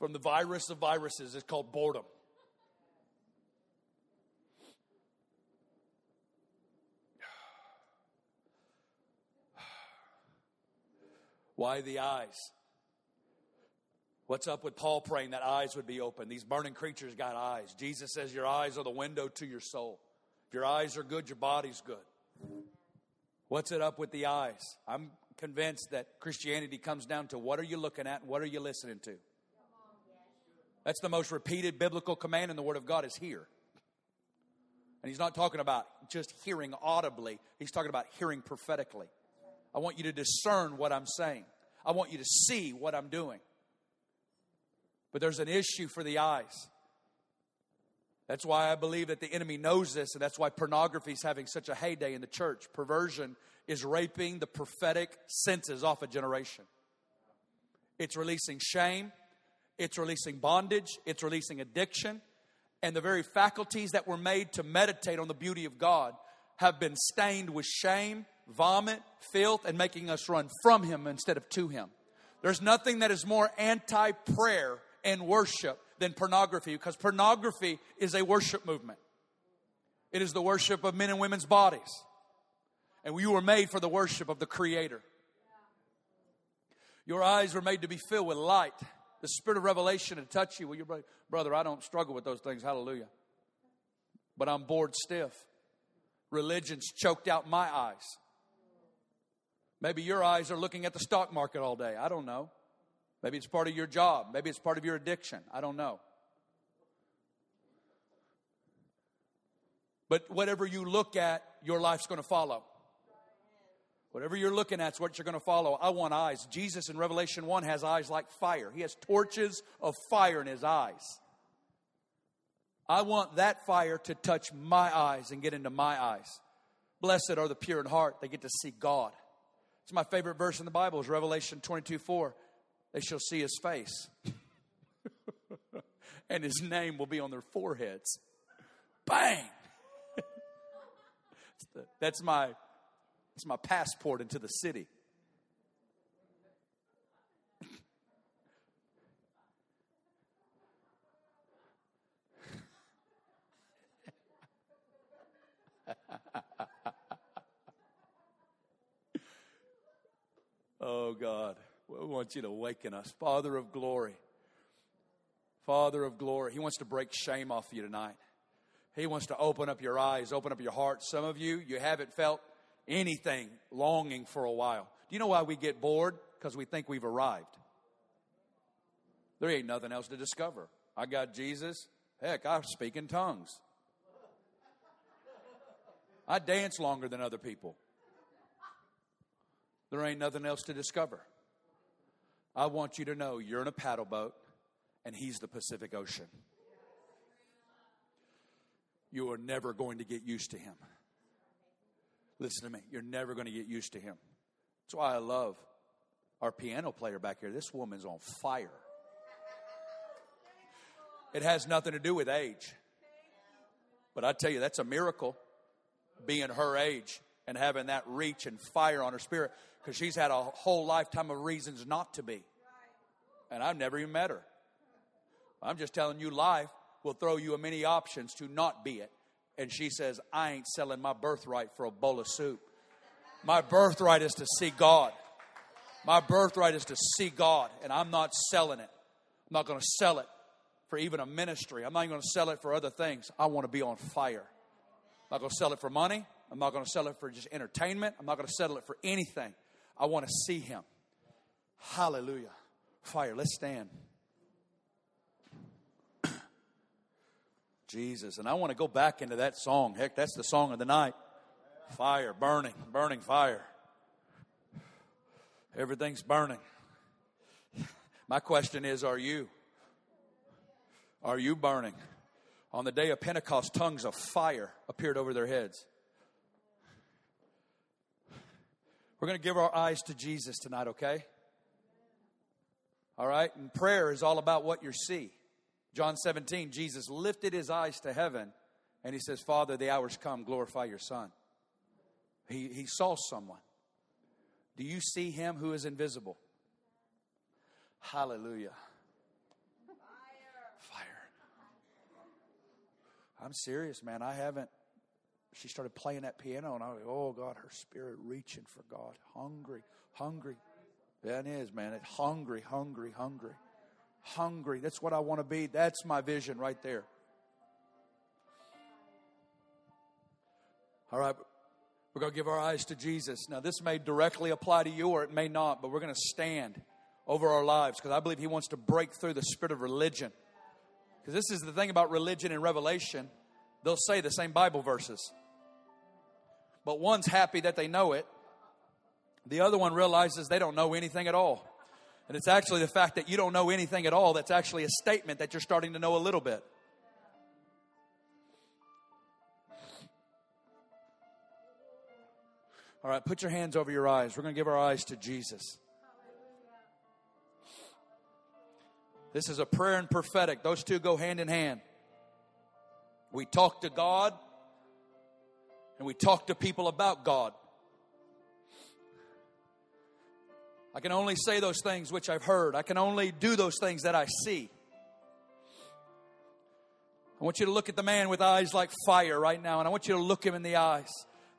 from the virus of viruses. It's called boredom. Why the eyes? What's up with Paul praying that eyes would be open? These burning creatures got eyes. Jesus says your eyes are the window to your soul. If your eyes are good, your body's good. What's it up with the eyes? I'm convinced that Christianity comes down to what are you looking at and what are you listening to? That's the most repeated biblical command in the Word of God is hear. And he's not talking about just hearing audibly, he's talking about hearing prophetically. I want you to discern what I'm saying, I want you to see what I'm doing. But there's an issue for the eyes. That's why I believe that the enemy knows this, and that's why pornography is having such a heyday in the church. Perversion is raping the prophetic senses off a generation. It's releasing shame, it's releasing bondage, it's releasing addiction, and the very faculties that were made to meditate on the beauty of God have been stained with shame, vomit, filth, and making us run from Him instead of to Him. There's nothing that is more anti prayer and worship than pornography because pornography is a worship movement. It is the worship of men and women's bodies. And you were made for the worship of the Creator. Your eyes were made to be filled with light, the spirit of revelation to touch you. Well, your brother, I don't struggle with those things. Hallelujah. But I'm bored stiff. Religion's choked out my eyes. Maybe your eyes are looking at the stock market all day. I don't know. Maybe it's part of your job. Maybe it's part of your addiction. I don't know. But whatever you look at, your life's going to follow. Whatever you're looking at is what you're going to follow. I want eyes. Jesus in Revelation 1 has eyes like fire, he has torches of fire in his eyes. I want that fire to touch my eyes and get into my eyes. Blessed are the pure in heart, they get to see God. It's my favorite verse in the Bible is Revelation 22 4. They shall see his face. and his name will be on their foreheads. Bang! that's my that's my passport into the city. Oh God, we want you to awaken us. Father of glory. Father of glory. He wants to break shame off you tonight. He wants to open up your eyes, open up your heart. Some of you, you haven't felt anything longing for a while. Do you know why we get bored? Because we think we've arrived. There ain't nothing else to discover. I got Jesus. Heck, I speak in tongues. I dance longer than other people. There ain't nothing else to discover. I want you to know you're in a paddle boat and he's the Pacific Ocean. You are never going to get used to him. Listen to me. You're never going to get used to him. That's why I love our piano player back here. This woman's on fire. It has nothing to do with age. But I tell you, that's a miracle being her age and having that reach and fire on her spirit because she's had a whole lifetime of reasons not to be. And I've never even met her. I'm just telling you, life will throw you a many options to not be it and she says, I ain't selling my birthright for a bowl of soup. My birthright is to see God. My birthright is to see God, and I'm not selling it. I'm not going to sell it for even a ministry. I'm not going to sell it for other things. I want to be on fire. I'm not going to sell it for money. I'm not going to sell it for just entertainment. I'm not going to settle it for anything. I want to see Him. Hallelujah. Fire. Let's stand. Jesus. And I want to go back into that song. Heck, that's the song of the night. Fire, burning, burning fire. Everything's burning. My question is are you? Are you burning? On the day of Pentecost, tongues of fire appeared over their heads. We're going to give our eyes to Jesus tonight, okay? All right? And prayer is all about what you see. John 17, Jesus lifted his eyes to heaven and he says, Father, the hour's come, glorify your Son. He, he saw someone. Do you see him who is invisible? Hallelujah. Fire. Fire. I'm serious, man. I haven't. She started playing that piano, and I was, like, oh, God, her spirit reaching for God. Hungry, hungry. That is, man. It hungry, hungry, hungry hungry. That's what I want to be. That's my vision right there. All right, we're going to give our eyes to Jesus. Now, this may directly apply to you or it may not, but we're going to stand over our lives because I believe He wants to break through the spirit of religion. Because this is the thing about religion and revelation, they'll say the same Bible verses. But one's happy that they know it, the other one realizes they don't know anything at all. And it's actually the fact that you don't know anything at all that's actually a statement that you're starting to know a little bit. All right, put your hands over your eyes. We're going to give our eyes to Jesus. This is a prayer and prophetic. Those two go hand in hand. We talk to God and we talk to people about God. I can only say those things which I've heard. I can only do those things that I see. I want you to look at the man with eyes like fire right now, and I want you to look him in the eyes.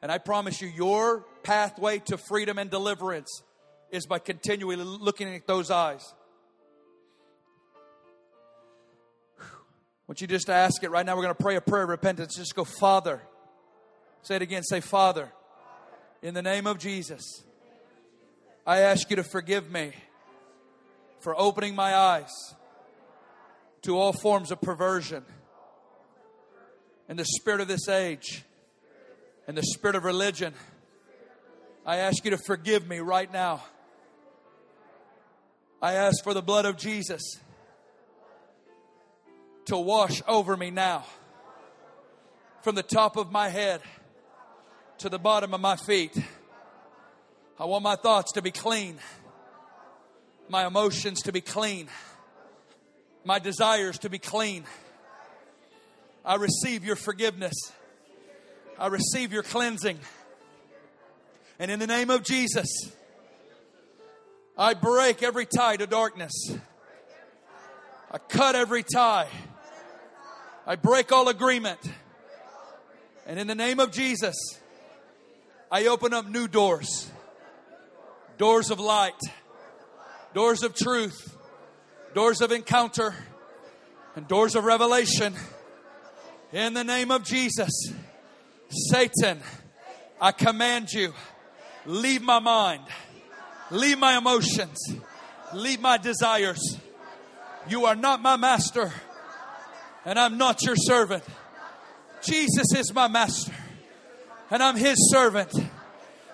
And I promise you, your pathway to freedom and deliverance is by continually looking at those eyes. I want you just to ask it right now. We're going to pray a prayer of repentance. Just go, Father. Say it again. Say, Father, in the name of Jesus, I ask you to forgive me for opening my eyes to all forms of perversion and the spirit of this age and the spirit of religion. I ask you to forgive me right now. I ask for the blood of Jesus to wash over me now from the top of my head to the bottom of my feet. I want my thoughts to be clean, my emotions to be clean, my desires to be clean. I receive your forgiveness. I receive your cleansing. And in the name of Jesus, I break every tie to darkness. I cut every tie. I break all agreement. And in the name of Jesus, I open up new doors. Doors of light, doors of truth, doors of encounter, and doors of revelation. In the name of Jesus, Satan, I command you, leave my mind, leave my emotions, leave my desires. You are not my master, and I'm not your servant. Jesus is my master, and I'm his servant.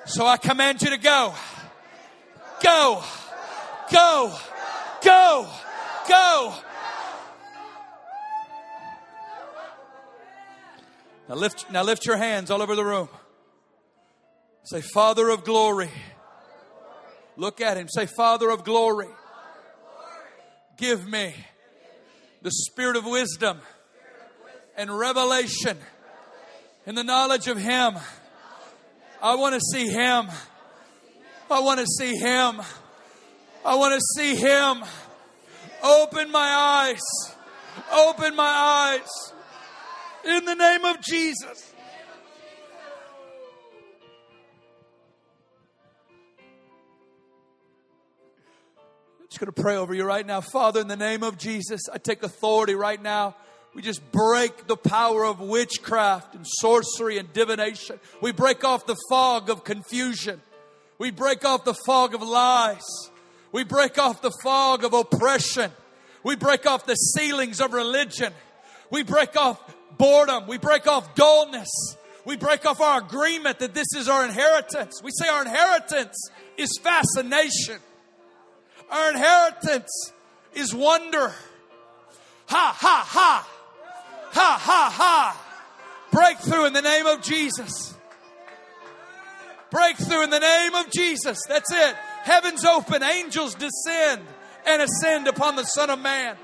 So I command you to go. Go. Go. Go. Go. Now lift, now lift your hands all over the room. Say, Father of glory. Look at him. Say, Father of glory. Give me the spirit of wisdom and revelation in the knowledge of him. I want to see him. I want to see him. I want to see him. Open my eyes. Open my eyes. In the name of Jesus. I'm just going to pray over you right now. Father, in the name of Jesus, I take authority right now. We just break the power of witchcraft and sorcery and divination. We break off the fog of confusion. We break off the fog of lies. We break off the fog of oppression. We break off the ceilings of religion. We break off boredom. We break off dullness. We break off our agreement that this is our inheritance. We say our inheritance is fascination. Our inheritance is wonder. Ha, ha, ha. Ha, ha, ha. Breakthrough in the name of Jesus. Breakthrough in the name of Jesus. That's it. Heavens open, angels descend and ascend upon the Son of Man.